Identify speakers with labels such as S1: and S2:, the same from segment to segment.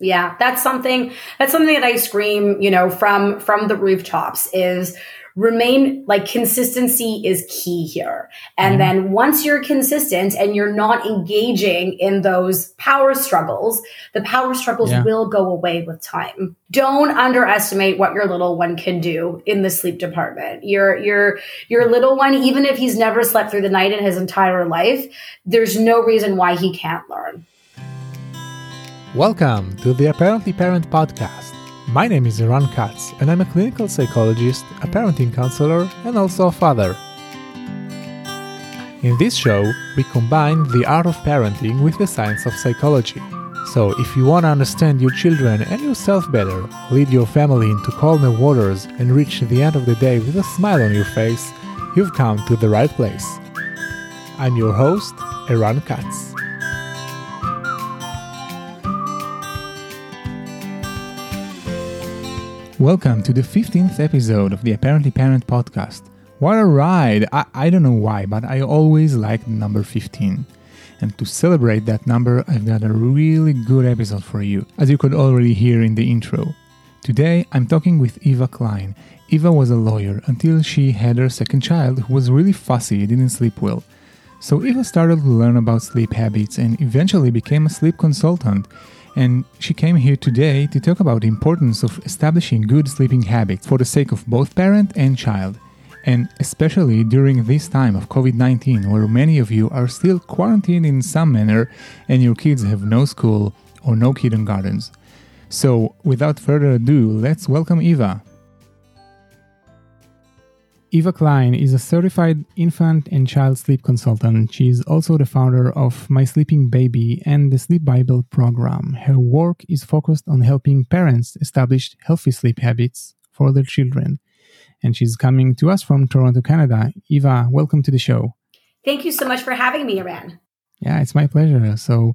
S1: Yeah, that's something that's something that I scream, you know, from from the rooftops is remain like consistency is key here. And mm-hmm. then once you're consistent and you're not engaging in those power struggles, the power struggles yeah. will go away with time. Don't underestimate what your little one can do in the sleep department. Your your your little one even if he's never slept through the night in his entire life, there's no reason why he can't learn.
S2: Welcome to the Apparently Parent podcast. My name is Eran Katz, and I'm a clinical psychologist, a parenting counselor, and also a father. In this show, we combine the art of parenting with the science of psychology. So, if you want to understand your children and yourself better, lead your family into calmer waters, and reach the end of the day with a smile on your face, you've come to the right place. I'm your host, Eran Katz. Welcome to the 15th episode of the Apparently Parent podcast. What a ride! I, I don't know why, but I always like number 15. And to celebrate that number, I've got a really good episode for you, as you could already hear in the intro. Today, I'm talking with Eva Klein. Eva was a lawyer until she had her second child, who was really fussy and didn't sleep well. So Eva started to learn about sleep habits and eventually became a sleep consultant and she came here today to talk about the importance of establishing good sleeping habits for the sake of both parent and child. And especially during this time of COVID 19, where many of you are still quarantined in some manner and your kids have no school or no kindergartens. So, without further ado, let's welcome Eva. Eva Klein is a certified infant and child sleep consultant. She is also the founder of My Sleeping Baby and the Sleep Bible program. Her work is focused on helping parents establish healthy sleep habits for their children. And she's coming to us from Toronto, Canada. Eva, welcome to the show.
S1: Thank you so much for having me, Eran.
S2: Yeah, it's my pleasure. So,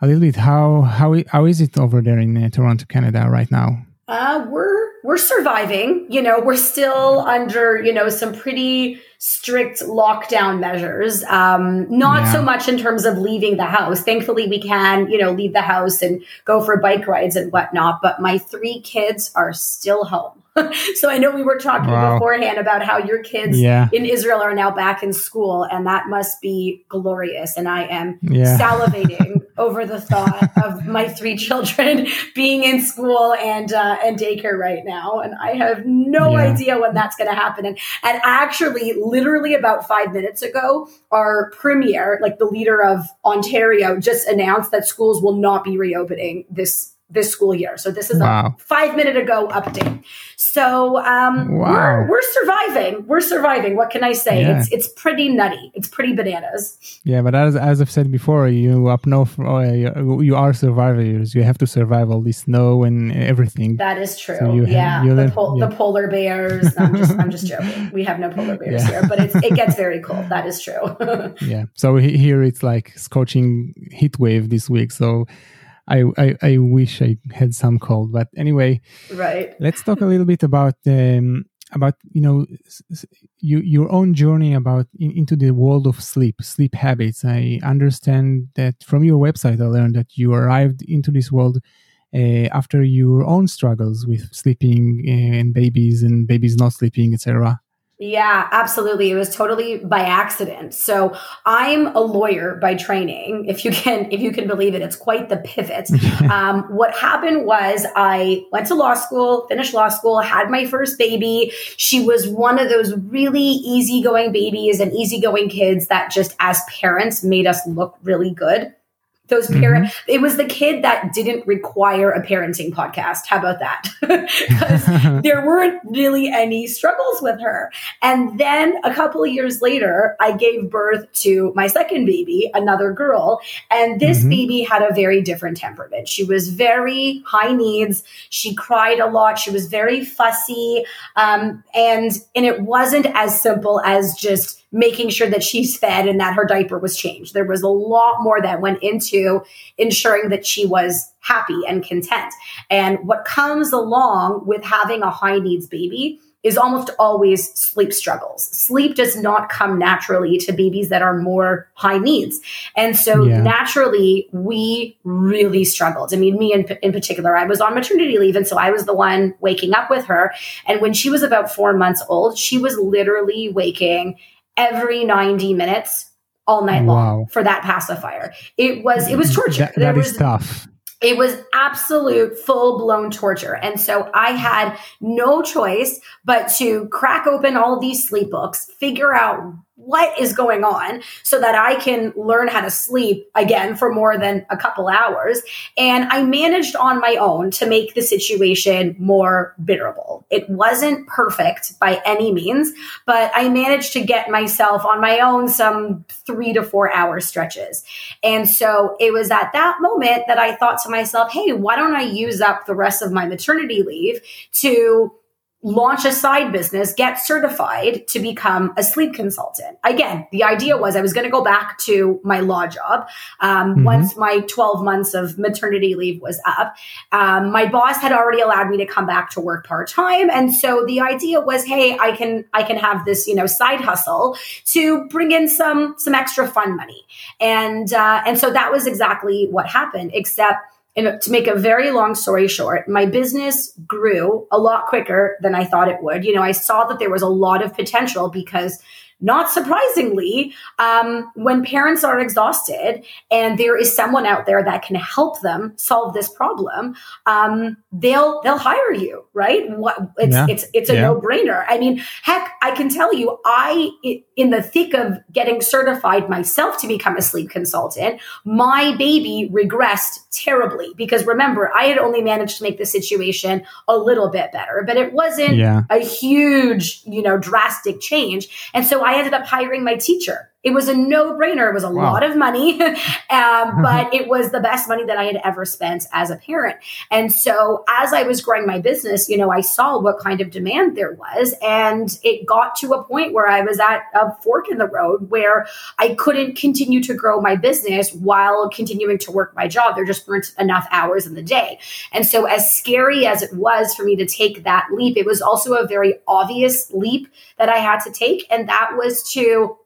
S2: a little bit, how how how is it over there in uh, Toronto, Canada, right now?
S1: Uh, we're we're surviving. You know, we're still under you know some pretty strict lockdown measures. Um, not yeah. so much in terms of leaving the house. Thankfully, we can you know leave the house and go for bike rides and whatnot. But my three kids are still home. so I know we were talking wow. beforehand about how your kids yeah. in Israel are now back in school, and that must be glorious. And I am yeah. salivating over the thought of my three children being in school and uh, and daycare right now, and I have no yeah. idea when that's going to happen. And and actually, literally about five minutes ago, our premier, like the leader of Ontario, just announced that schools will not be reopening this this school year. So this is wow. a five minute ago update. So um, wow. we're, we're surviving. We're surviving. What can I say? Yeah. It's it's pretty nutty. It's pretty bananas.
S2: Yeah, but as as I've said before, you up north, uh, you are survivors. You have to survive all this snow and everything.
S1: That is true. So you yeah, the, pol- yeah, the, polar bears. I'm just I'm just joking. We have no polar bears yeah. here, but it's, it gets very cold. That is true.
S2: yeah. So here it's like scorching heat wave this week. So I, I, I wish I had some cold, but anyway,
S1: right.
S2: Let's talk a little bit about um, about you know you, your own journey about in, into the world of sleep, sleep habits. I understand that from your website, I learned that you arrived into this world uh, after your own struggles with sleeping uh, and babies and babies not sleeping, etc.
S1: Yeah, absolutely. It was totally by accident. So I'm a lawyer by training. If you can, if you can believe it, it's quite the pivot. um, what happened was I went to law school, finished law school, had my first baby. She was one of those really easygoing babies and easygoing kids that just as parents made us look really good those parent mm-hmm. it was the kid that didn't require a parenting podcast. How about that? Because there weren't really any struggles with her. And then a couple of years later i gave birth to my second baby another girl. And this mm-hmm. baby had a very different temperament. She was very high needs. She cried a lot. She was very fussy. Um, and and it wasn't as simple as just making sure that she's fed and that her diaper was changed. There was a lot more that went into ensuring that she was happy and content. And what comes along with having a high needs baby is almost always sleep struggles. Sleep does not come naturally to babies that are more high needs. And so yeah. naturally, we really struggled. I mean, me in, in particular, I was on maternity leave. And so I was the one waking up with her. And when she was about four months old, she was literally waking every 90 minutes all night wow. long for that pacifier. It was, it was torture.
S2: that, that was, tough
S1: it was absolute full blown torture. And so I had no choice but to crack open all these sleep books, figure out what is going on so that I can learn how to sleep again for more than a couple hours. And I managed on my own to make the situation more bearable. It wasn't perfect by any means, but I managed to get myself on my own some three to four hour stretches. And so it was at that moment that I thought to myself, hey, why don't I use up the rest of my maternity leave to launch a side business, get certified to become a sleep consultant. Again, the idea was I was going to go back to my law job um, mm-hmm. once my 12 months of maternity leave was up. Um, my boss had already allowed me to come back to work part time, and so the idea was, hey, I can I can have this you know side hustle to bring in some some extra fun money, and uh, and so that was exactly what happened, except and to make a very long story short, my business grew a lot quicker than I thought it would. You know, I saw that there was a lot of potential because not surprisingly, um, when parents are exhausted and there is someone out there that can help them solve this problem, um, they'll they'll hire you, right? What, it's yeah. it's it's a yeah. no brainer. I mean, heck, I can tell you, I in the thick of getting certified myself to become a sleep consultant, my baby regressed terribly because remember, I had only managed to make the situation a little bit better, but it wasn't yeah. a huge, you know, drastic change, and so. I I ended up hiring my teacher it was a no brainer. It was a wow. lot of money, um, but it was the best money that I had ever spent as a parent. And so as I was growing my business, you know, I saw what kind of demand there was. And it got to a point where I was at a fork in the road where I couldn't continue to grow my business while continuing to work my job. There just weren't enough hours in the day. And so as scary as it was for me to take that leap, it was also a very obvious leap that I had to take. And that was to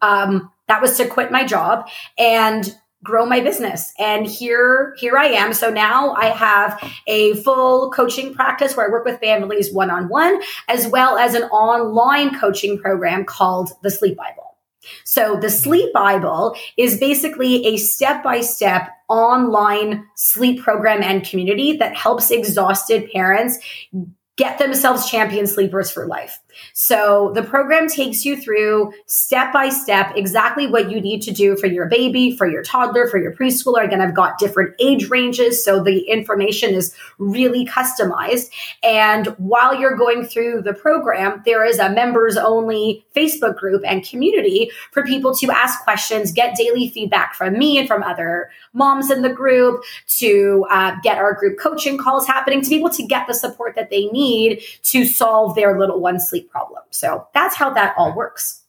S1: um, that was to quit my job and grow my business. And here here i am. So now i have a full coaching practice where i work with families one-on-one as well as an online coaching program called the sleep bible. So the sleep bible is basically a step-by-step online sleep program and community that helps exhausted parents get themselves champion sleepers for life. So the program takes you through step by step exactly what you need to do for your baby, for your toddler, for your preschooler. Again, I've got different age ranges, so the information is really customized. And while you're going through the program, there is a members only Facebook group and community for people to ask questions, get daily feedback from me and from other moms in the group, to uh, get our group coaching calls happening, to be able to get the support that they need to solve their little one sleep problem. So that's how that all works.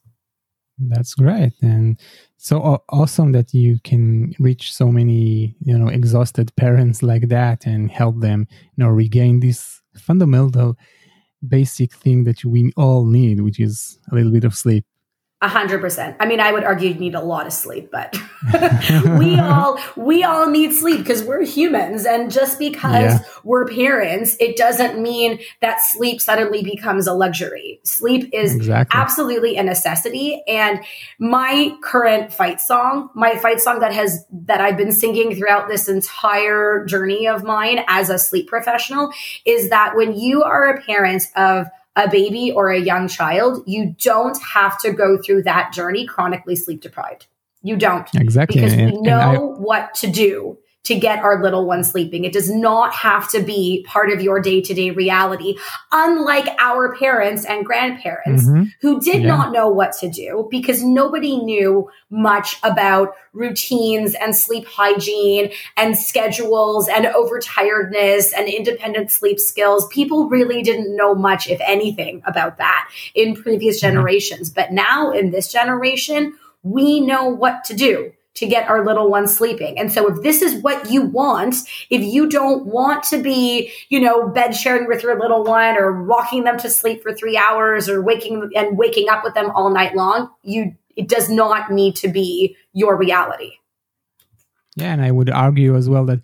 S2: That's great. And so uh, awesome that you can reach so many, you know, exhausted parents like that and help them, you know, regain this fundamental basic thing that we all need, which is a little bit of sleep.
S1: A hundred percent. I mean, I would argue you need a lot of sleep, but we all we all need sleep because we're humans, and just because yeah. we're parents, it doesn't mean that sleep suddenly becomes a luxury. Sleep is exactly. absolutely a necessity. And my current fight song, my fight song that has that I've been singing throughout this entire journey of mine as a sleep professional, is that when you are a parent of a baby or a young child, you don't have to go through that journey chronically sleep deprived. You don't.
S2: Exactly.
S1: Because we know I, what to do to get our little one sleeping. It does not have to be part of your day to day reality, unlike our parents and grandparents mm-hmm. who did yeah. not know what to do because nobody knew much about routines and sleep hygiene and schedules and overtiredness and independent sleep skills. People really didn't know much, if anything, about that in previous generations. But now in this generation, we know what to do to get our little ones sleeping. And so if this is what you want, if you don't want to be, you know, bed sharing with your little one or rocking them to sleep for three hours or waking and waking up with them all night long, you, it does not need to be your reality.
S2: Yeah. And I would argue as well that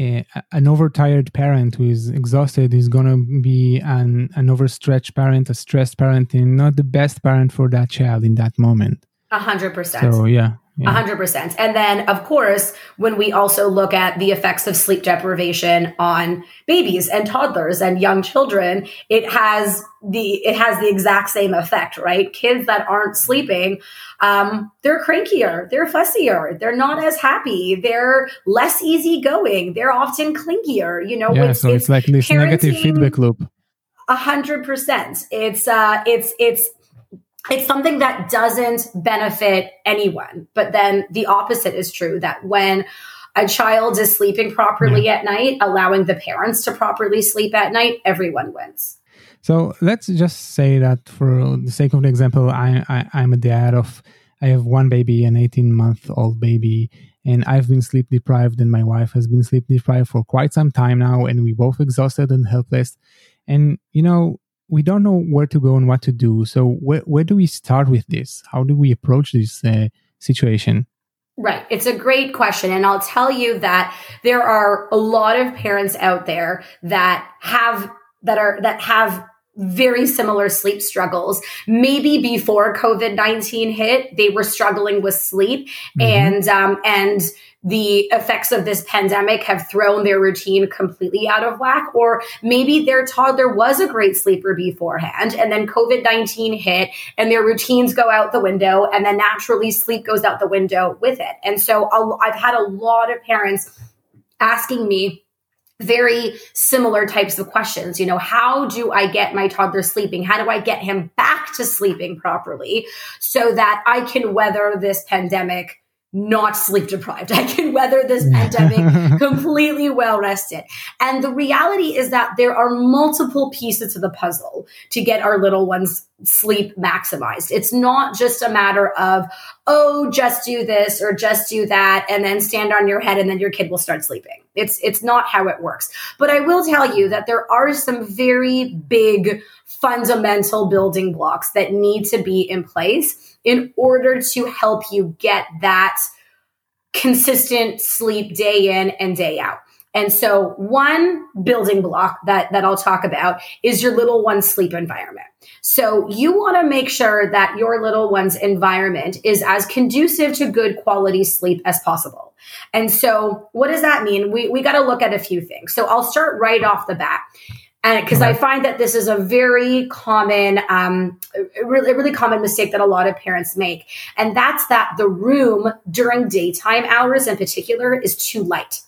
S2: uh, an overtired parent who is exhausted is going to be an, an overstretched parent, a stressed parent, and not the best parent for that child in that moment.
S1: A hundred percent.
S2: So, yeah,
S1: a hundred percent. And then, of course, when we also look at the effects of sleep deprivation on babies and toddlers and young children, it has the it has the exact same effect, right? Kids that aren't sleeping, um, they're crankier, they're fussier, they're not as happy, they're less easygoing, they're often clingier. You know,
S2: yeah. It's, so it's, it's like this negative feedback loop.
S1: A hundred percent. It's uh, it's it's it's something that doesn't benefit anyone. But then the opposite is true that when a child is sleeping properly yeah. at night, allowing the parents to properly sleep at night, everyone wins.
S2: So let's just say that for the sake of the example, I, I am a dad of I have one baby, an 18 month old baby, and I've been sleep deprived, and my wife has been sleep deprived for quite some time now, and we both exhausted and helpless. And you know, we don't know where to go and what to do. So where, where do we start with this? How do we approach this uh, situation?
S1: Right. It's a great question. And I'll tell you that there are a lot of parents out there that have, that are, that have very similar sleep struggles. Maybe before COVID 19 hit, they were struggling with sleep mm-hmm. and, um, and, the effects of this pandemic have thrown their routine completely out of whack, or maybe their toddler was a great sleeper beforehand and then COVID 19 hit and their routines go out the window and then naturally sleep goes out the window with it. And so I've had a lot of parents asking me very similar types of questions. You know, how do I get my toddler sleeping? How do I get him back to sleeping properly so that I can weather this pandemic not sleep deprived. I can weather this pandemic completely well rested. And the reality is that there are multiple pieces to the puzzle to get our little ones sleep maximized. It's not just a matter of, oh, just do this or just do that and then stand on your head and then your kid will start sleeping. It's it's not how it works. But I will tell you that there are some very big fundamental building blocks that need to be in place in order to help you get that consistent sleep day in and day out. And so one building block that, that I'll talk about is your little one's sleep environment. So you want to make sure that your little one's environment is as conducive to good quality sleep as possible. And so what does that mean? We, we got to look at a few things. So I'll start right off the bat and because I find that this is a very common, um, really, really common mistake that a lot of parents make, and that's that the room during daytime hours, in particular, is too light.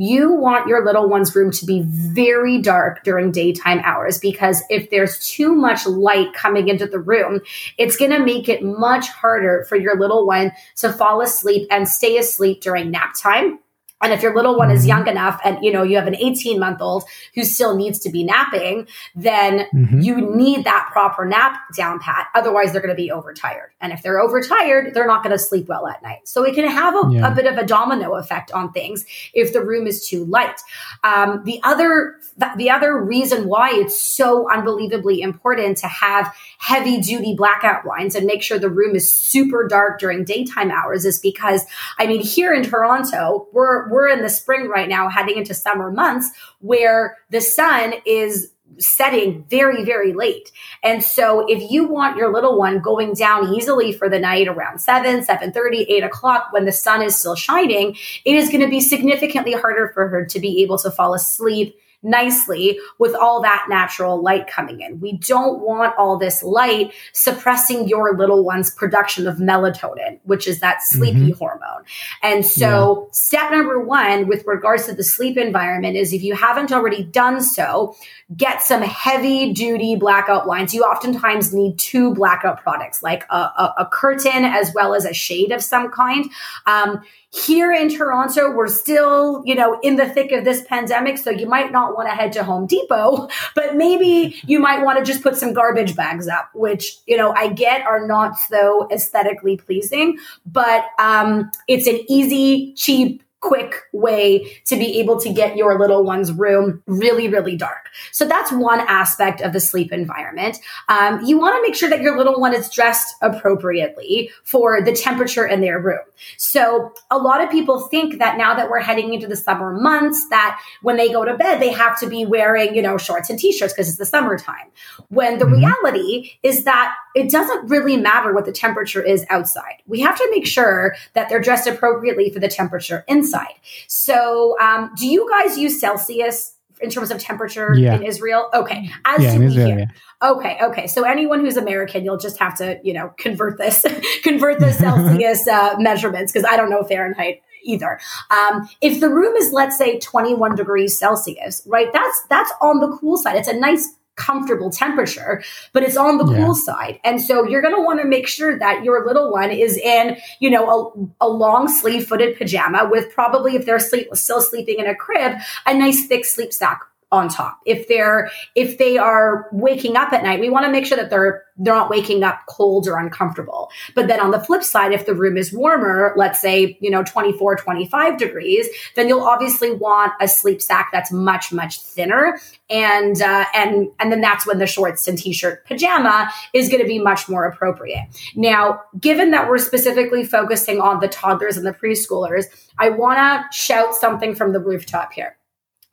S1: You want your little one's room to be very dark during daytime hours because if there's too much light coming into the room, it's going to make it much harder for your little one to fall asleep and stay asleep during nap time and if your little one is mm-hmm. young enough and you know you have an 18 month old who still needs to be napping, then mm-hmm. you need that proper nap down pat. Otherwise, they're going to be overtired. And if they're overtired, they're not going to sleep well at night. So it can have a, yeah. a, bit of a domino effect on things if the room is too light. Um, the other the other reason why it's so unbelievably important to have heavy duty blackout blinds and make sure the room is super dark during daytime hours is because I mean here in Toronto we're we're in the spring right now, heading into summer months where the sun is setting very very late. And so if you want your little one going down easily for the night around 7 7 30 8 o'clock when the sun is still shining it is going to be significantly harder for her to be able to fall asleep nicely with all that natural light coming in. We don't want all this light suppressing your little one's production of melatonin, which is that sleepy mm-hmm. hormone. And so, yeah. step number one with regards to the sleep environment is if you haven't already done so, get some heavy duty blackout blinds. You oftentimes need two blackout products, like a, a, a curtain as well as a shade of some kind. Um, here in Toronto, we're still, you know, in the thick of this pandemic, so you might not not want to head to Home Depot, but maybe you might want to just put some garbage bags up, which, you know, I get are not so aesthetically pleasing, but um, it's an easy, cheap, quick way to be able to get your little one's room really, really dark. So that's one aspect of the sleep environment. Um, you want to make sure that your little one is dressed appropriately for the temperature in their room. So a lot of people think that now that we're heading into the summer months, that when they go to bed, they have to be wearing, you know, shorts and t-shirts because it's the summertime. When the mm-hmm. reality is that it doesn't really matter what the temperature is outside. We have to make sure that they're dressed appropriately for the temperature inside. So, um, do you guys use Celsius in terms of temperature yeah. in Israel? Okay,
S2: as yeah, do we Israel, here.
S1: Yeah. Okay, okay. So anyone who's American, you'll just have to, you know, convert this, convert the Celsius uh, measurements because I don't know Fahrenheit either. Um, if the room is, let's say, 21 degrees Celsius, right? That's that's on the cool side. It's a nice comfortable temperature, but it's on the yeah. cool side. And so you're going to want to make sure that your little one is in, you know, a, a long sleeve footed pajama with probably, if they're sleep, still sleeping in a crib, a nice thick sleep sack on top. If they're if they are waking up at night, we want to make sure that they're they're not waking up cold or uncomfortable. But then on the flip side, if the room is warmer, let's say, you know, 24, 25 degrees, then you'll obviously want a sleep sack that's much, much thinner. And, uh, and, and then that's when the shorts and t-shirt pajama is going to be much more appropriate. Now, given that we're specifically focusing on the toddlers and the preschoolers, I want to shout something from the rooftop here.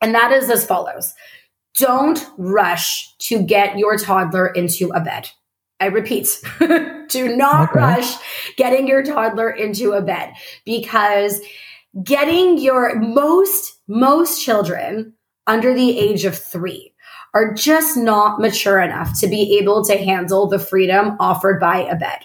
S1: And that is as follows. Don't rush to get your toddler into a bed. I repeat, do not okay. rush getting your toddler into a bed because getting your most, most children under the age of three are just not mature enough to be able to handle the freedom offered by a bed.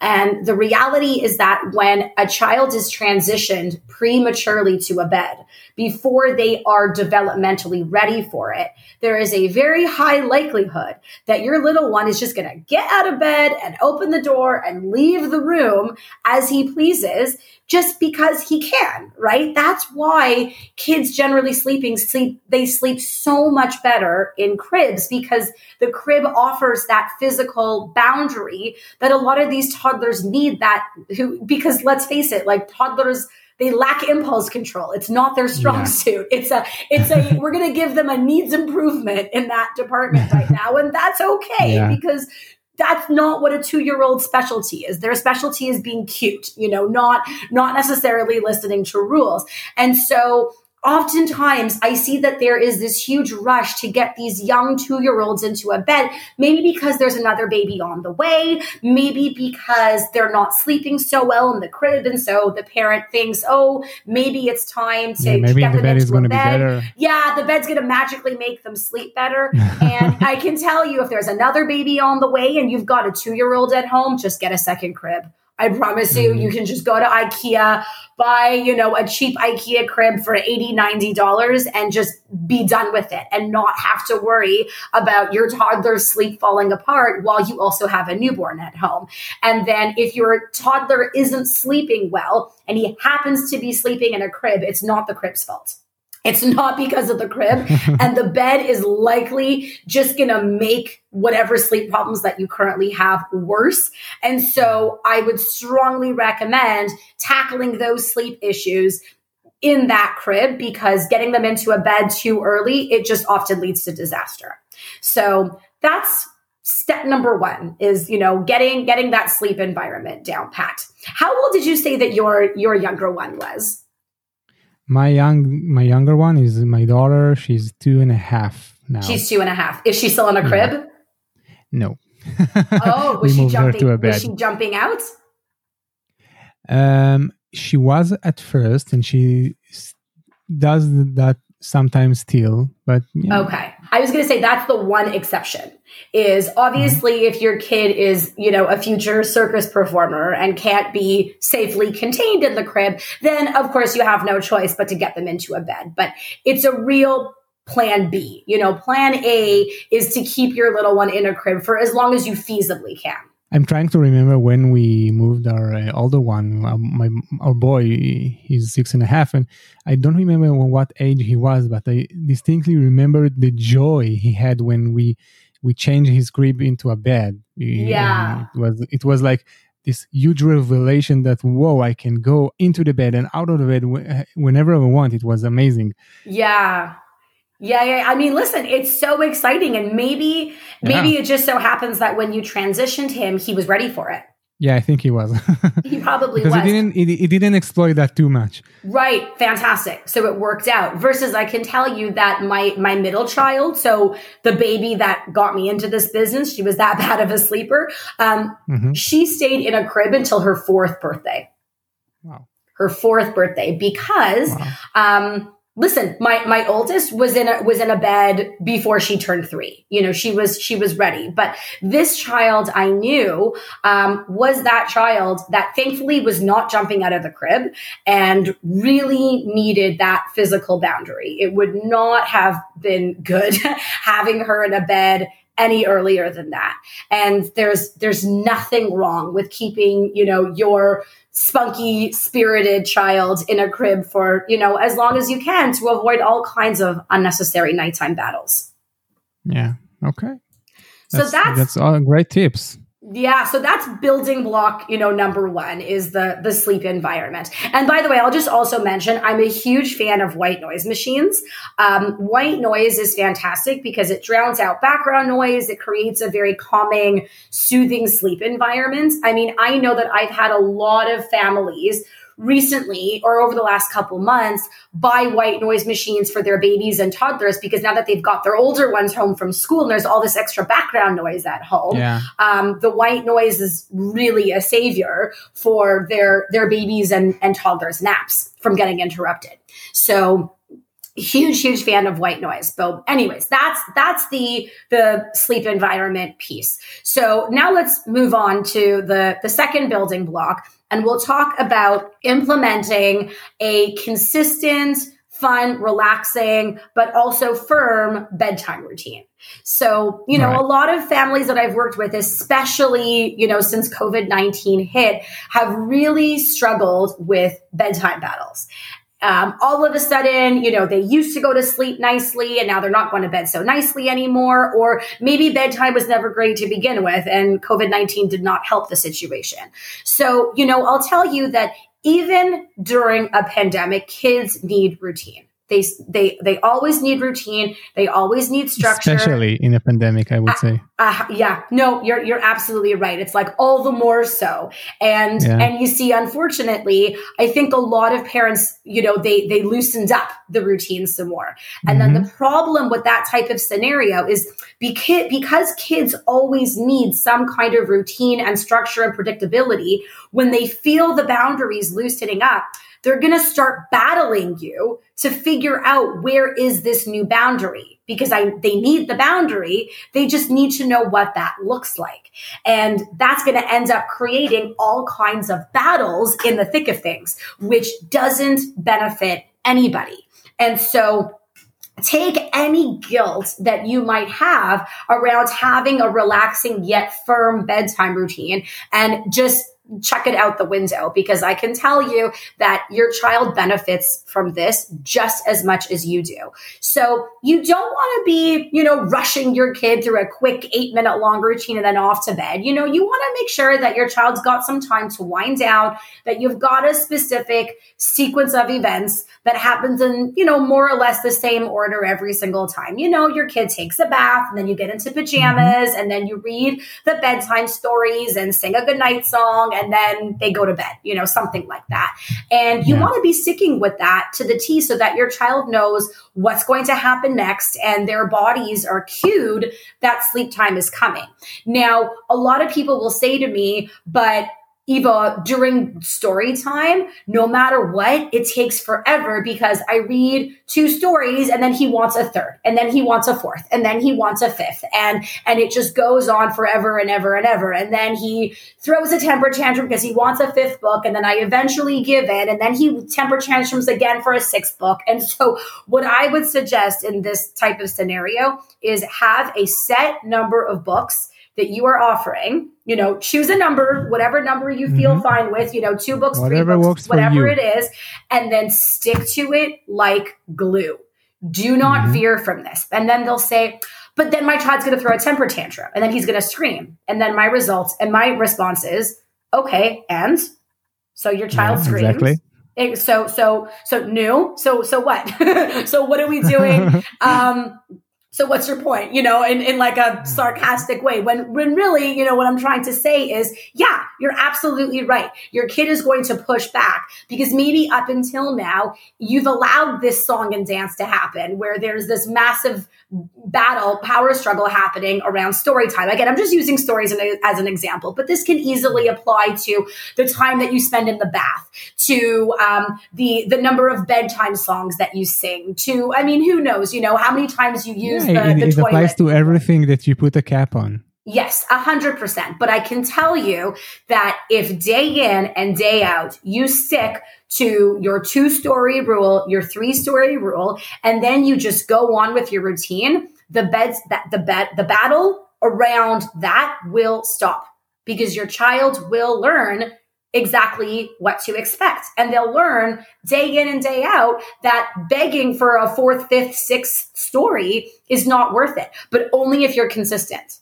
S1: And the reality is that when a child is transitioned prematurely to a bed, before they are developmentally ready for it, there is a very high likelihood that your little one is just going to get out of bed and open the door and leave the room as he pleases just because he can, right? That's why kids generally sleeping sleep, they sleep so much better in cribs because the crib offers that physical boundary that a lot of these toddlers need that who, because let's face it, like toddlers, they lack impulse control. It's not their strong yeah. suit. It's a, it's a, we're going to give them a needs improvement in that department right now. And that's okay yeah. because that's not what a two year old specialty is. Their specialty is being cute, you know, not, not necessarily listening to rules. And so oftentimes I see that there is this huge rush to get these young two year olds into a bed, maybe because there's another baby on the way, maybe because they're not sleeping so well in the crib. And so the parent thinks, oh, maybe it's time to
S2: yeah, maybe get the bed is going to be better.
S1: Yeah, the bed's going to magically make them sleep better. and I can tell you if there's another baby on the way and you've got a two year old at home, just get a second crib. I promise you, you mm-hmm. can just go to IKEA, buy, you know, a cheap IKEA crib for 80, 90 dollars and just be done with it and not have to worry about your toddler's sleep falling apart while you also have a newborn at home. And then if your toddler isn't sleeping well and he happens to be sleeping in a crib, it's not the crib's fault. It's not because of the crib. and the bed is likely just going to make whatever sleep problems that you currently have worse. And so I would strongly recommend tackling those sleep issues in that crib because getting them into a bed too early, it just often leads to disaster. So that's step number one is you know getting getting that sleep environment down pat how old did you say that your your younger one was
S2: my young, my younger one is my daughter. She's two and a half now.
S1: She's two and a half. Is she still in a crib?
S2: No.
S1: oh, was she jumping? Was she jumping out?
S2: Um, she was at first, and she does that sometimes still, but
S1: okay. I was going to say that's the one exception. Is obviously if your kid is you know a future circus performer and can't be safely contained in the crib, then of course you have no choice but to get them into a bed. But it's a real plan B. You know, plan A is to keep your little one in a crib for as long as you feasibly can
S2: I'm trying to remember when we moved our uh, older one, uh, my our boy. He's six and a half, and I don't remember what age he was, but I distinctly remember the joy he had when we we changed his crib into a bed.
S1: Yeah,
S2: it was it was like this huge revelation that whoa, I can go into the bed and out of the bed whenever I want. It was amazing.
S1: Yeah, yeah, yeah. I mean, listen, it's so exciting. And maybe, maybe yeah. it just so happens that when you transitioned him, he was ready for it.
S2: Yeah, I think he was.
S1: he probably
S2: because
S1: was.
S2: He didn't, he, he, didn't exploit that too much.
S1: Right. Fantastic. So it worked out. Versus I can tell you that my, my middle child, so the baby that got me into this business, she was that bad of a sleeper. Um, mm-hmm. she stayed in a crib until her fourth birthday.
S2: Wow.
S1: Her fourth birthday because, wow. um, listen my my oldest was in a was in a bed before she turned three. You know she was she was ready. But this child i knew um, was that child that thankfully was not jumping out of the crib and really needed that physical boundary. It would not have been good having her in a bed any earlier than that. And there's there's nothing wrong with keeping you know your spunky spirited child in a crib for you know as long as you can to avoid all kinds of unnecessary nighttime battles.
S2: Yeah. Okay.
S1: That's, so that's
S2: that's all great tips
S1: yeah, so that's building block, you know, number one is the the sleep environment. And by the way, I'll just also mention I'm a huge fan of white noise machines. Um, white noise is fantastic because it drowns out background noise. It creates a very calming, soothing sleep environment. I mean, I know that I've had a lot of families recently or over the last couple months buy white noise machines for their babies and toddlers because now that they've got their older ones home from school and there's all this extra background noise at home,
S2: yeah.
S1: um, the white noise is really a savior for their their babies and, and toddlers naps from getting interrupted. So huge huge fan of white noise but anyways that's that's the the sleep environment piece so now let's move on to the the second building block and we'll talk about implementing a consistent fun, relaxing, but also firm bedtime routine. So, you know, right. a lot of families that I've worked with, especially, you know, since COVID 19 hit, have really struggled with bedtime battles um, all of a sudden, you know, they used to go to sleep nicely and now they're not going to bed so nicely anymore. Or maybe bedtime was never great to begin with and COVID 19 did not help the situation. So, you know, I'll tell you that even during a pandemic, kids need routine. They they they always need routine. They always need structure.
S2: Especially in a pandemic, I would uh, say.
S1: Uh, yeah, no, you're you're absolutely right. It's like all the more so. And yeah. and you see, unfortunately, I think a lot of parents, you know, they they loosened up the routine some more. And mm-hmm. then the problem with that type of scenario is because because kids always need some kind of routine and structure and predictability. When they feel the boundaries loosening up they're going to start battling you to figure out where is this new boundary because I, they need the boundary. They just need to know what that looks like. And that's going to end up creating all kinds of battles in the thick of things, which doesn't benefit anybody. And so take any guilt that you might have around having a relaxing yet firm bedtime routine and just chuck it out the window because I can tell you that your child benefits from this just as much as you do. So you don't want to be, you know, rushing your kid through a quick eight minute long routine and then off to bed. You know, you want to make sure that your child's got some time to wind down, that you've got a specific sequence of events that happens in, you know, more or less the same order every single time. You know, your kid takes a bath and then you get into pajamas mm-hmm. and then you read the bedtime stories and sing a goodnight song and then they go to bed, you know, something like that. And you yeah. want to be sticking with that to the T so that your child knows what's going to happen next and their bodies are cued that sleep time is coming. Now, a lot of people will say to me, but Eva, during story time, no matter what, it takes forever because I read two stories and then he wants a third and then he wants a fourth and then he wants a fifth and, and it just goes on forever and ever and ever. And then he throws a temper tantrum because he wants a fifth book and then I eventually give in and then he temper tantrums again for a sixth book. And so what I would suggest in this type of scenario is have a set number of books that you are offering, you know, choose a number, whatever number you feel mm-hmm. fine with, you know, two books, whatever three books, whatever it is, and then stick to it like glue. Do not mm-hmm. veer from this. And then they'll say, but then my child's going to throw a temper tantrum and then he's going to scream. And then my results and my response is, okay, and so your child yeah, screams. Exactly so so so new so so what so what are we doing um so what's your point you know in, in like a mm-hmm. sarcastic way? When when really you know what i'm trying to say is yeah you're absolutely right. Your kid is going to push back because maybe up until now you've allowed this song and dance to happen where there's this massive battle, power struggle happening around story time. Again, I'm just using stories as an example, but this can easily apply to the time that you spend in the bath, to um, the the number of bedtime songs that you sing, to I mean, who knows? You know how many times you use yeah, the,
S2: it,
S1: the
S2: it
S1: toilet.
S2: applies to everything that you put a cap on.
S1: Yes, a hundred percent. But I can tell you that if day in and day out you stick to your two story rule, your three story rule, and then you just go on with your routine, the beds that the bed the battle around that will stop because your child will learn exactly what to expect. And they'll learn day in and day out that begging for a fourth, fifth, sixth story is not worth it, but only if you're consistent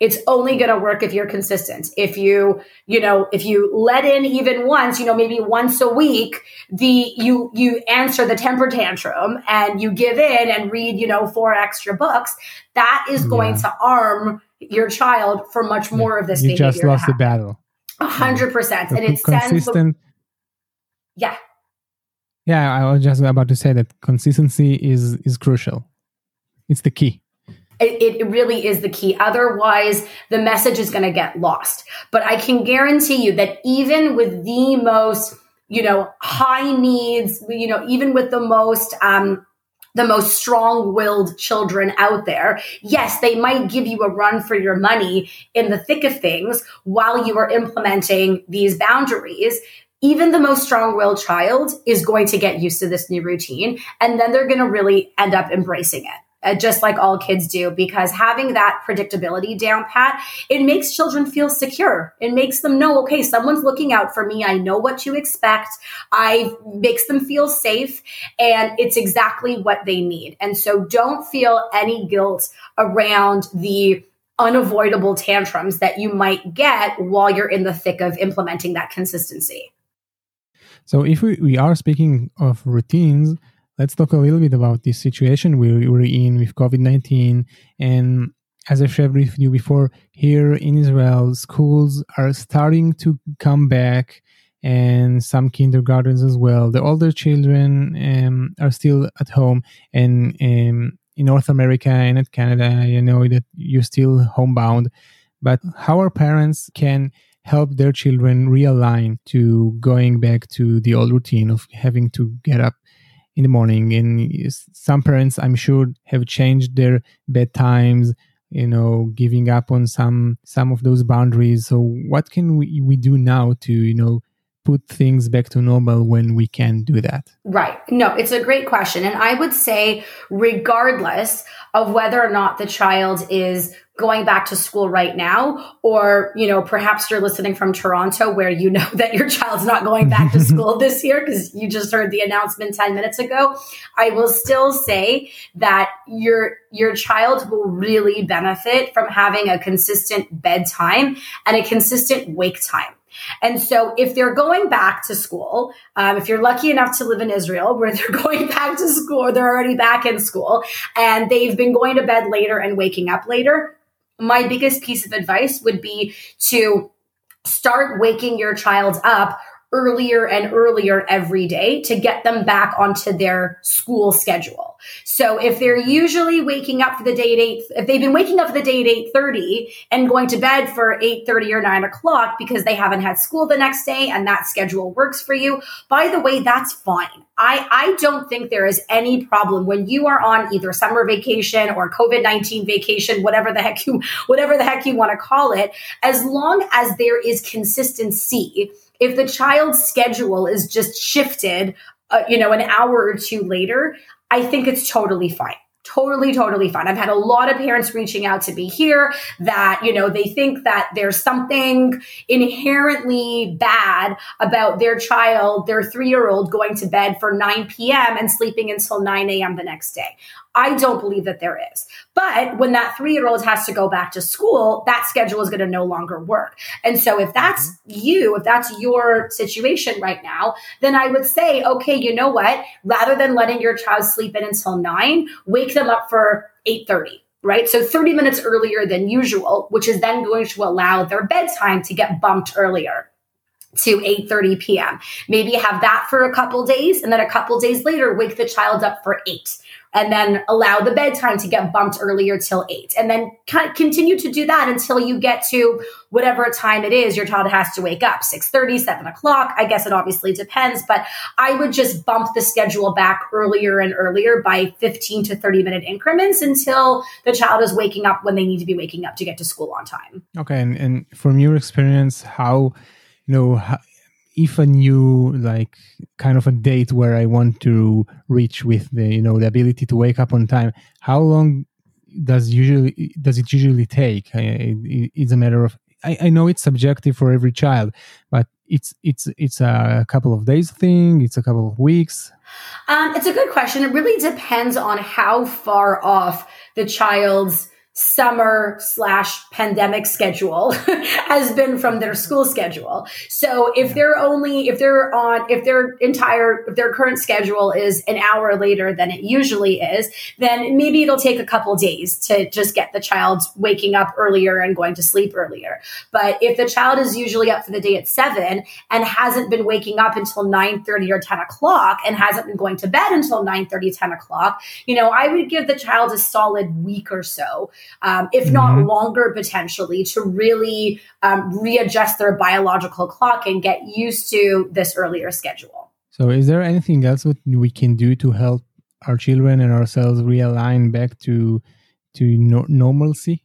S1: it's only going to work if you're consistent. If you, you know, if you let in even once, you know, maybe once a week, the, you, you answer the temper tantrum and you give in and read, you know, four extra books, that is going to arm your child for much more yeah. of this.
S2: You just lost the battle.
S1: A hundred percent. And it's consistent. Sends yeah.
S2: Yeah. I was just about to say that consistency is, is crucial. It's the key.
S1: It, it, really is the key. Otherwise, the message is going to get lost. But I can guarantee you that even with the most, you know, high needs, you know, even with the most, um, the most strong willed children out there. Yes, they might give you a run for your money in the thick of things while you are implementing these boundaries even the most strong willed child is going to get used to this new routine and then they're going to really end up embracing it uh, just like all kids do, because having that predictability down pat, it makes children feel secure. It makes them know, okay, someone's looking out for me. I know what to expect. I makes them feel safe and it's exactly what they need. And so don't feel any guilt around the unavoidable tantrums that you might get while you're in the thick of implementing that consistency.
S2: So if we, we are speaking of routines, let's talk a little bit about this situation we were in with COVID 19. And as I've shared with you before, here in Israel, schools are starting to come back and some kindergartens as well. The older children um, are still at home. And um, in North America and at Canada, I know that you're still homebound. But how our parents can help their children realign to going back to the old routine of having to get up in the morning. And some parents i'm sure have changed their bedtimes you know giving up on some some of those boundaries. So what can we, we do now to you know put things back to normal when we can do that?
S1: Right. No it's a great question. And i would say regardless of whether or not the child is going back to school right now or you know perhaps you're listening from toronto where you know that your child's not going back to school this year because you just heard the announcement 10 minutes ago i will still say that your your child will really benefit from having a consistent bedtime and a consistent wake time and so, if they're going back to school, um, if you're lucky enough to live in Israel where they're going back to school or they're already back in school and they've been going to bed later and waking up later, my biggest piece of advice would be to start waking your child up earlier and earlier every day to get them back onto their school schedule. So if they're usually waking up for the day at eight, if they've been waking up for the day at eight thirty and going to bed for eight thirty or nine o'clock because they haven't had school the next day and that schedule works for you, by the way, that's fine. I, I don't think there is any problem when you are on either summer vacation or COVID nineteen vacation, whatever the heck you whatever the heck you want to call it, as long as there is consistency if the child's schedule is just shifted, uh, you know, an hour or two later, I think it's totally fine totally, totally fine. I've had a lot of parents reaching out to be here that, you know, they think that there's something inherently bad about their child, their three year old going to bed for 9 p.m. and sleeping until 9 a.m. the next day. I don't believe that there is. But when that three year old has to go back to school, that schedule is going to no longer work. And so if that's mm-hmm. you, if that's your situation right now, then I would say, okay, you know what? Rather than letting your child sleep in until nine, wake them up for 830 right? So 30 minutes earlier than usual, which is then going to allow their bedtime to get bumped earlier to 8:30 p.m. Maybe have that for a couple days and then a couple days later wake the child up for 8 and then allow the bedtime to get bumped earlier till eight. And then continue to do that until you get to whatever time it is your child has to wake up 6 30 7 o'clock. I guess it obviously depends but i would just bump the schedule back earlier and earlier by 15 to 30 minute increments until the child is waking up when they need to be waking up to get to school on time.
S2: Okay and, and from your experience how you know if a new like kind of a date where I want to reach with the you know the ability to wake up on time, how long does usually does it usually take? It's a matter of I, I know it's subjective for every child, but it's it's it's a couple of days thing. It's a couple of weeks.
S1: Um, it's a good question. It really depends on how far off the child's summer slash pandemic schedule has been from their school schedule. So if they're only, if they're on, if their entire, if their current schedule is an hour later than it usually is, then maybe it'll take a couple days to just get the child waking up earlier and going to sleep earlier. But if the child is usually up for the day at seven and hasn't been waking up until 9 30 or 10 o'clock and hasn't been going to bed until 9 30, 10 o'clock, you know, I would give the child a solid week or so um, if not mm-hmm. longer potentially, to really um, readjust their biological clock and get used to this earlier schedule.
S2: So, is there anything else that we can do to help our children and ourselves realign back to to no- normalcy?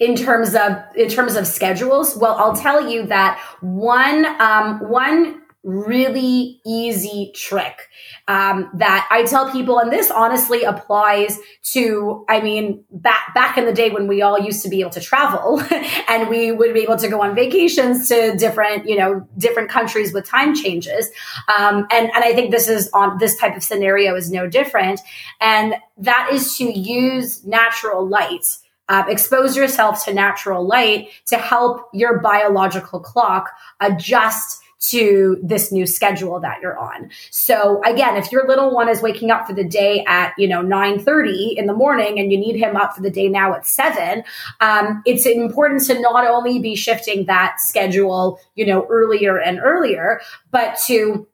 S1: in terms of in terms of schedules well i'll tell you that one um, one really easy trick um, that I tell people, and this honestly applies to, I mean, back back in the day when we all used to be able to travel, and we would be able to go on vacations to different, you know, different countries with time changes, um, and and I think this is on this type of scenario is no different, and that is to use natural light. Uh, expose yourself to natural light to help your biological clock adjust to this new schedule that you're on. So again, if your little one is waking up for the day at, you know, 9.30 in the morning and you need him up for the day now at 7, um, it's important to not only be shifting that schedule, you know, earlier and earlier, but to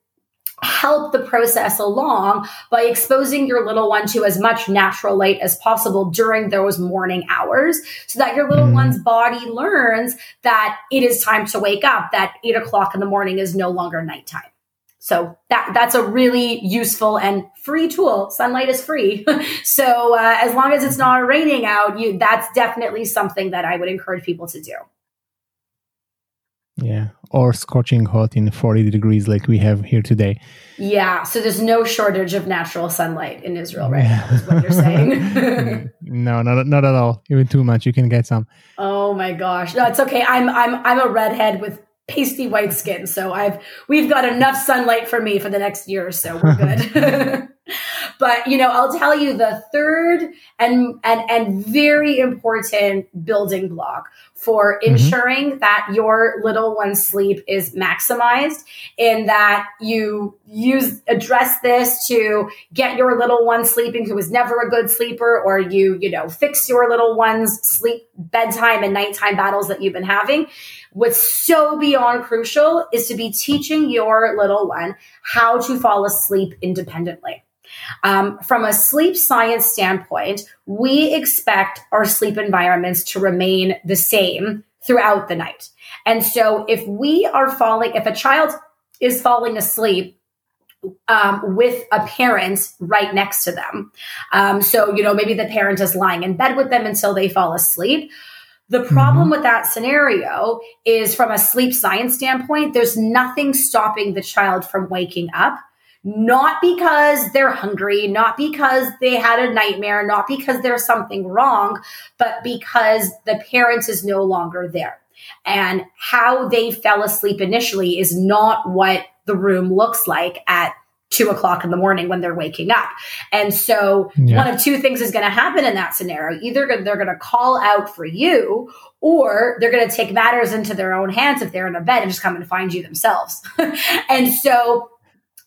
S1: help the process along by exposing your little one to as much natural light as possible during those morning hours so that your little mm. one's body learns that it is time to wake up, that eight o'clock in the morning is no longer nighttime. So that that's a really useful and free tool. Sunlight is free, so uh, as long as it's not raining out, you that's definitely something that I would encourage people to do.
S2: Yeah, or scorching hot in 40 degrees like we have here today.
S1: Yeah, so there's no shortage of natural sunlight in Israel right now, is what you're saying.
S2: no, not, not at all. Even too much, you can get some.
S1: Oh my gosh. No, it's okay. I'm I'm I'm a redhead with pasty white skin, so I've we've got enough sunlight for me for the next year or so. We're good. but you know i'll tell you the third and and and very important building block for mm-hmm. ensuring mm-hmm. that your little one's sleep is maximized and that you use address this to get your little one sleeping who was never a good sleeper or you you know fix your little one's sleep bedtime and nighttime battles that you've been having what's so beyond crucial is to be teaching your little one how to fall asleep independently um, from a sleep science standpoint, we expect our sleep environments to remain the same throughout the night. And so if we are falling, if a child is falling asleep, um, with a parent right next to them. Um, so, you know, maybe the parent is lying in bed with them until they fall asleep. The problem mm-hmm. with that scenario is from a sleep science standpoint, there's nothing stopping the child from waking up not because they're hungry, not because they had a nightmare, not because there's something wrong, but because the parent is no longer there. And how they fell asleep initially is not what the room looks like at two o'clock in the morning when they're waking up. And so yeah. one of two things is going to happen in that scenario. Either they're going to call out for you or they're going to take matters into their own hands if they're in a bed and just come and find you themselves. and so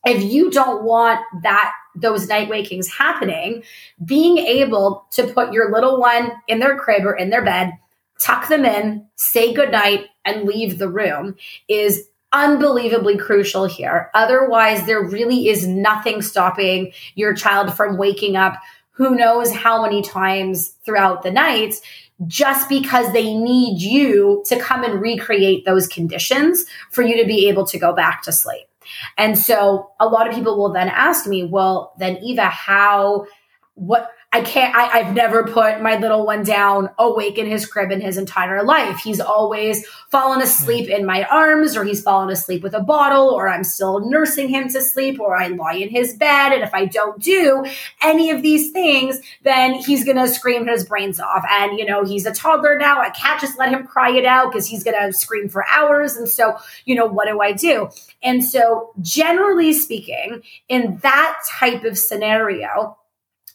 S1: if you don't want that those night wakings happening, being able to put your little one in their crib or in their bed, tuck them in, say goodnight, and leave the room is unbelievably crucial here. Otherwise, there really is nothing stopping your child from waking up who knows how many times throughout the night just because they need you to come and recreate those conditions for you to be able to go back to sleep. And so a lot of people will then ask me, well, then Eva, how, what, I can't, I, have never put my little one down awake in his crib in his entire life. He's always fallen asleep in my arms, or he's fallen asleep with a bottle, or I'm still nursing him to sleep, or I lie in his bed. And if I don't do any of these things, then he's going to scream his brains off. And, you know, he's a toddler now. I can't just let him cry it out because he's going to scream for hours. And so, you know, what do I do? And so, generally speaking, in that type of scenario,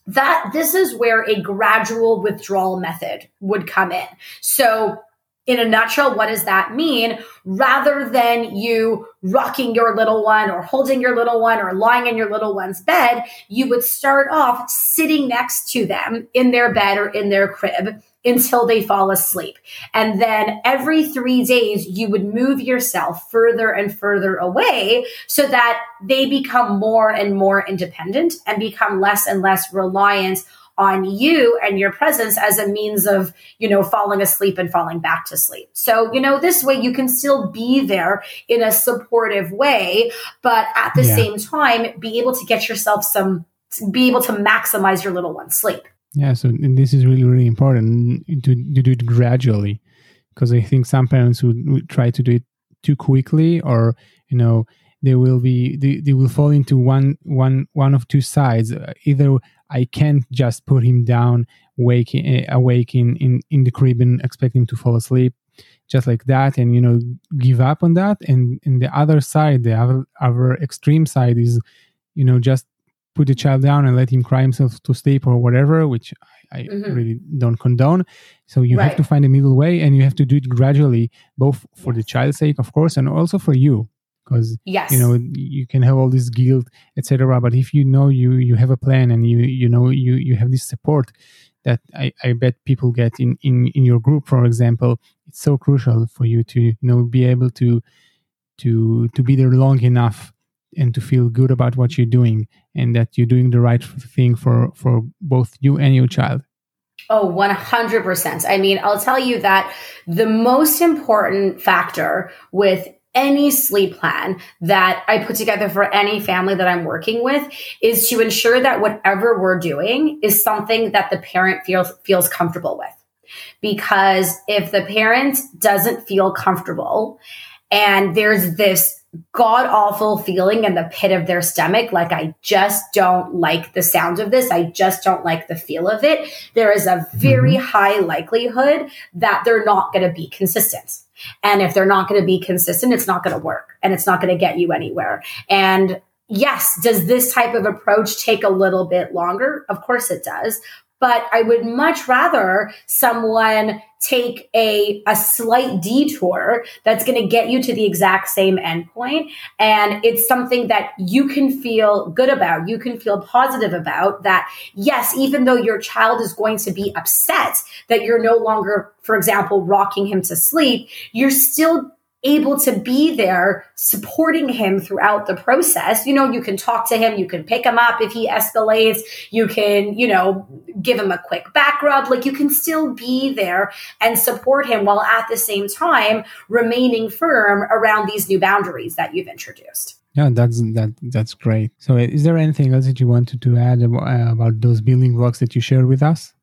S1: that this is where a gradual withdrawal method would come in. So in a nutshell, what does that mean? Rather than you rocking your little one or holding your little one or lying in your little one's bed, you would start off sitting next to them in their bed or in their crib until they fall asleep. And then every three days, you would move yourself further and further away so that they become more and more independent and become less and less reliant on you and your presence as a means of, you know, falling asleep and falling back to sleep. So, you know, this way you can still be there in a supportive way, but at the yeah. same time, be able to get yourself some, be able to maximize your little one's sleep.
S2: Yeah, so this is really, really important to, to do it gradually because I think some parents would, would, try to do it too quickly or, you know, they will be they, they will fall into one one one of two sides. Uh, either i can't just put him down wake uh, awake in, in in the crib and expect him to fall asleep just like that and you know give up on that. And in the other side the other other extreme side is you know just put the child down and let him cry himself to sleep or whatever, which I, I mm-hmm. really don't condone. So you right. have to find a middle way and you have to do it gradually, both for yes. the child's sake, of course, and also for you. Because yes. you know you can have all this guilt, etc. But if you know you you have a plan and you you know you you have this support that I, I bet people get in, in in your group, for example, it's so crucial for you to you know be able to to to be there long enough and to feel good about what you're doing and that you're doing the right thing for for both you and your child
S1: Oh, 100%. I mean, I'll tell you that the most important factor with any sleep plan that I put together for any family that I'm working with is to ensure that whatever we're doing is something that the parent feels feels comfortable with. Because if the parent doesn't feel comfortable and there's this god awful feeling in the pit of their stomach. Like, I just don't like the sound of this. I just don't like the feel of it. There is a very mm-hmm. high likelihood that they're not going to be consistent. And if they're not going to be consistent, it's not going to work and it's not going to get you anywhere. And yes, does this type of approach take a little bit longer? Of course it does but I would much rather someone take a, a slight detour that's going to get you to the exact same endpoint. And it's something that you can feel good about. You can feel positive about that. Yes, even though your child is going to be upset that you're no longer, for example, rocking him to sleep, you're still able to be there supporting him throughout the process. You know, you can talk to him, you can pick him up if he escalates, you can, you know, give him a quick back rub. Like you can still be there and support him while at the same time remaining firm around these new boundaries that you've introduced.
S2: Yeah, that's that that's great. So, is there anything else that you wanted to add about, uh, about those building blocks that you shared with us?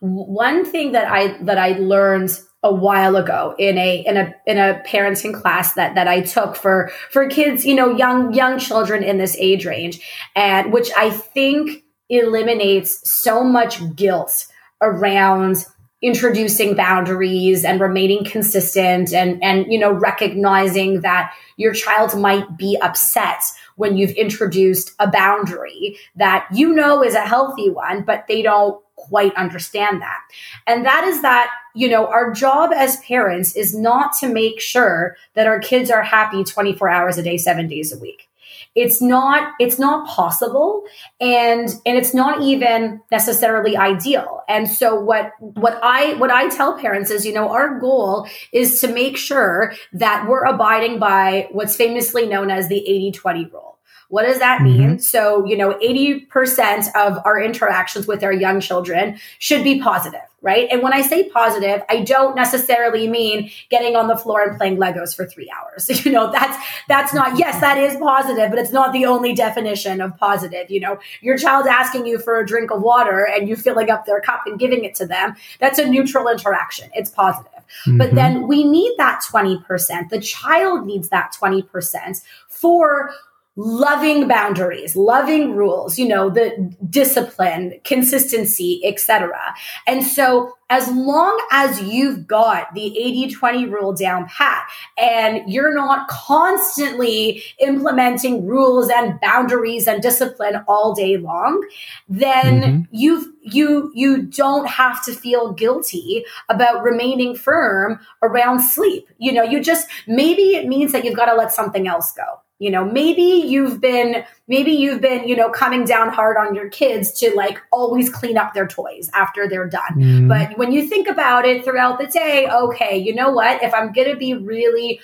S1: One thing that I that I learned a while ago in a in a in a parenting class that that I took for for kids, you know, young young children in this age range, and which I think eliminates so much guilt around introducing boundaries and remaining consistent and and you know recognizing that your child might be upset when you've introduced a boundary that you know is a healthy one but they don't quite understand that. And that is that you know our job as parents is not to make sure that our kids are happy 24 hours a day 7 days a week. It's not it's not possible and and it's not even necessarily ideal. And so what what i what i tell parents is you know our goal is to make sure that we're abiding by what's famously known as the 80-20 rule what does that mean? Mm-hmm. So, you know, 80% of our interactions with our young children should be positive, right? And when I say positive, I don't necessarily mean getting on the floor and playing Legos for three hours. You know, that's, that's not, yes, that is positive, but it's not the only definition of positive. You know, your child asking you for a drink of water and you filling up their cup and giving it to them. That's a neutral interaction. It's positive. Mm-hmm. But then we need that 20%. The child needs that 20% for loving boundaries loving rules you know the discipline consistency etc and so as long as you've got the 80-20 rule down pat and you're not constantly implementing rules and boundaries and discipline all day long then mm-hmm. you've you you don't have to feel guilty about remaining firm around sleep. You know you just maybe it means that you've got to let something else go you know maybe you've been maybe you've been you know coming down hard on your kids to like always clean up their toys after they're done mm. but when you think about it throughout the day okay you know what if i'm going to be really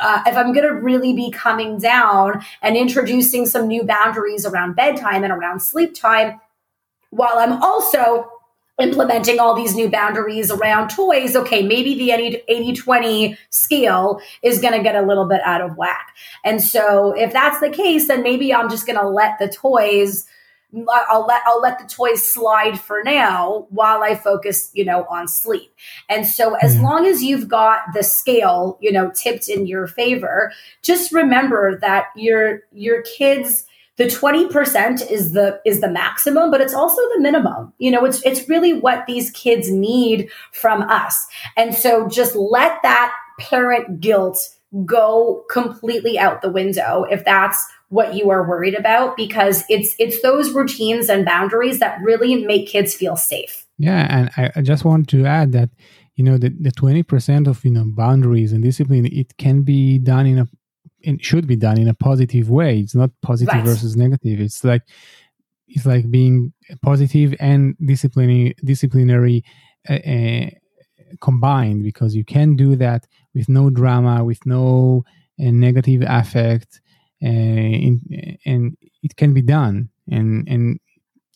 S1: uh, if I'm going to really be coming down and introducing some new boundaries around bedtime and around sleep time, while I'm also implementing all these new boundaries around toys, okay, maybe the 80 20 scale is going to get a little bit out of whack. And so if that's the case, then maybe I'm just going to let the toys. I'll let I'll let the toys slide for now while I focus, you know, on sleep. And so as mm-hmm. long as you've got the scale, you know, tipped in your favor, just remember that your your kids the 20% is the is the maximum but it's also the minimum. You know it's it's really what these kids need from us. And so just let that parent guilt go completely out the window if that's what you are worried about because it's it's those routines and boundaries that really make kids feel safe.
S2: Yeah and i, I just want to add that you know the, the 20% of you know boundaries and discipline it can be done in a it should be done in a positive way. It's not positive right. versus negative. It's like it's like being positive and disciplinary disciplinary uh, uh, combined because you can do that with no drama, with no uh, negative affect, uh, in, and it can be done. And and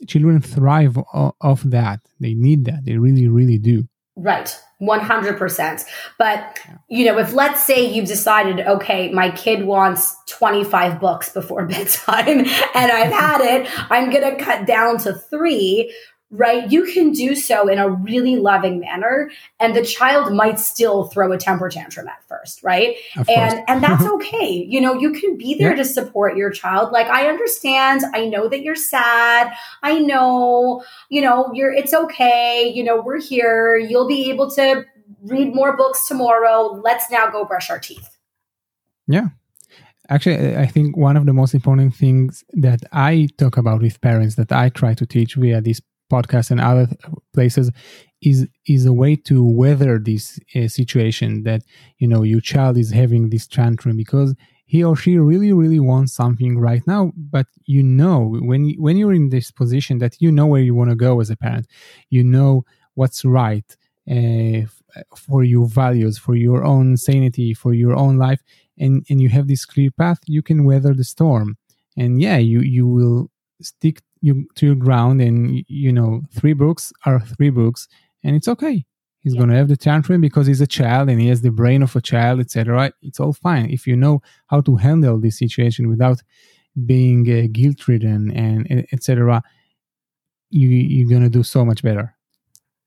S2: children thrive off that. They need that. They really, really do.
S1: Right. 100%. But, you know, if let's say you've decided, okay, my kid wants 25 books before bedtime and I've had it, I'm going to cut down to three right? You can do so in a really loving manner, and the child might still throw a temper tantrum at first, right? And and that's mm-hmm. okay. you know, you can be there yeah. to support your child. Like I understand, I know that you're sad. I know, you know, you're it's okay. You know, we're here. You'll be able to read more books tomorrow. Let's now go brush our teeth.
S2: Yeah. Actually, I think one of the most important things that I talk about with parents that I try to teach via this podcast and other places is is a way to weather this uh, situation that you know your child is having this tantrum because he or she really really wants something right now but you know when when you're in this position that you know where you want to go as a parent you know what's right uh, for your values for your own sanity for your own life and and you have this clear path you can weather the storm. And yeah you you will stick you to your ground and you know three books are three books and it's okay he's yeah. going to have the tantrum because he's a child and he has the brain of a child etc it's all fine if you know how to handle this situation without being uh, guilt ridden and etc you you're going to do so much better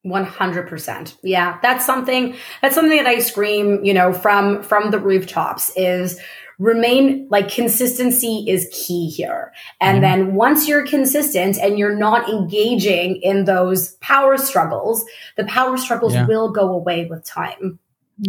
S1: 100%. Yeah. That's something, that's something that I scream, you know, from, from the rooftops is remain like consistency is key here. And mm-hmm. then once you're consistent and you're not engaging in those power struggles, the power struggles yeah. will go away with time.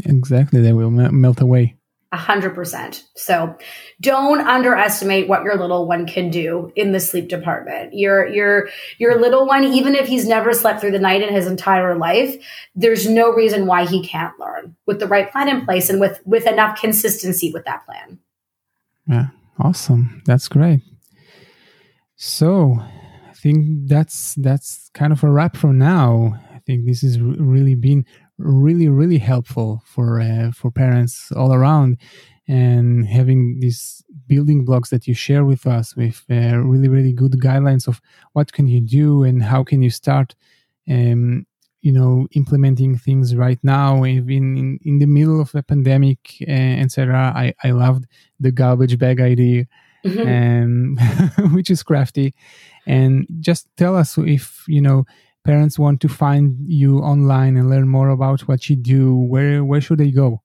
S2: Exactly. They will melt away.
S1: A hundred percent. So don't underestimate what your little one can do in the sleep department. Your, your, your little one, even if he's never slept through the night in his entire life, there's no reason why he can't learn with the right plan in place and with, with enough consistency with that plan.
S2: Yeah. Awesome. That's great. So I think that's, that's kind of a wrap for now. I think this has really been really really helpful for uh, for parents all around. And having these building blocks that you share with us with uh, really really good guidelines of what can you do and how can you start um, you know implementing things right now even in, in the middle of a pandemic uh, etc i i loved the garbage bag idea mm-hmm. and which is crafty. And just tell us if you know parents want to find you online and learn more about what you do, where where should they go?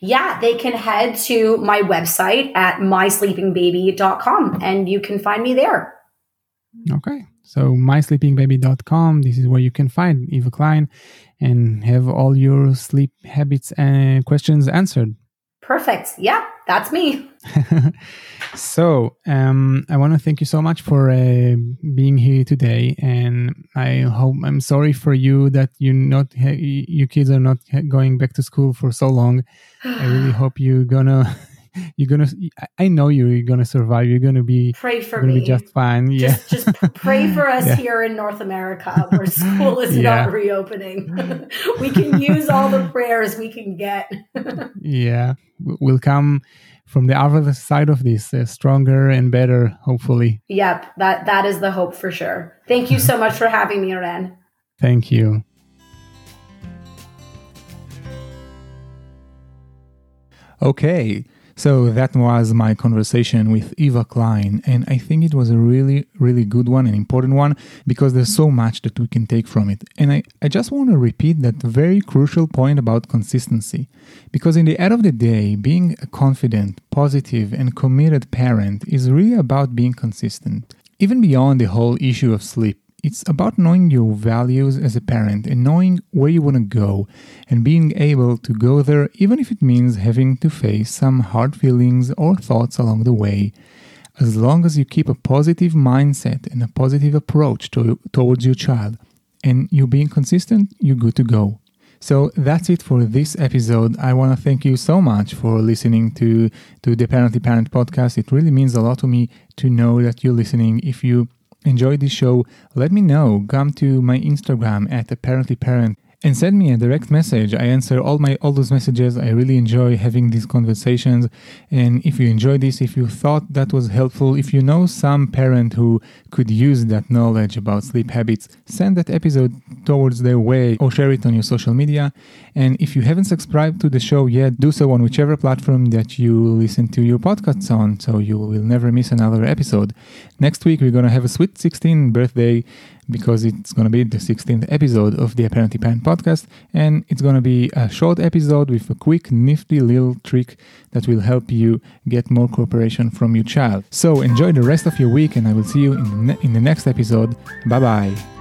S1: Yeah, they can head to my website at mysleepingbaby.com and you can find me there.
S2: Okay. So mysleepingbaby.com, this is where you can find Eva Klein and have all your sleep habits and questions answered.
S1: Perfect. Yeah, that's me.
S2: so, um, I want to thank you so much for uh, being here today, and I hope I'm sorry for you that you not you kids are not going back to school for so long. I really hope you're gonna you're gonna i know you you're gonna survive you're gonna be
S1: pray for me
S2: be just fine
S1: yeah. Just, just pray for us yeah. here in north america where school is yeah. not reopening. We can use all the prayers we can get.
S2: Yeah we'll come from the other side of this uh, stronger and better hopefully.
S1: Yep that that is the hope for sure. Thank you so much for having me Eran.
S2: thank you. Okay, so that was my conversation with Eva Klein, and I think it was a really, really good one, an important one, because there's so much that we can take from it. And I, I just want to repeat that very crucial point about consistency. Because in the end of the day, being a confident, positive, and committed parent is really about being consistent. Even beyond the whole issue of sleep, it's about knowing your values as a parent and knowing where you want to go and being able to go there, even if it means having to face some hard feelings or thoughts along the way. As long as you keep a positive mindset and a positive approach to, towards your child and you're being consistent, you're good to go. So that's it for this episode. I want to thank you so much for listening to, to the Parently Parent podcast. It really means a lot to me to know that you're listening. If you enjoyed this show, let me know. Come to my Instagram at apparently parent and send me a direct message. I answer all my all those messages. I really enjoy having these conversations. And if you enjoy this, if you thought that was helpful, if you know some parent who could use that knowledge about sleep habits, send that episode towards their way or share it on your social media. And if you haven't subscribed to the show yet, do so on whichever platform that you listen to your podcasts on so you will never miss another episode. Next week we're to have a sweet 16 birthday because it's going to be the 16th episode of the Apparently Parent podcast, and it's going to be a short episode with a quick, nifty little trick that will help you get more cooperation from your child. So enjoy the rest of your week, and I will see you in the, ne- in the next episode. Bye bye.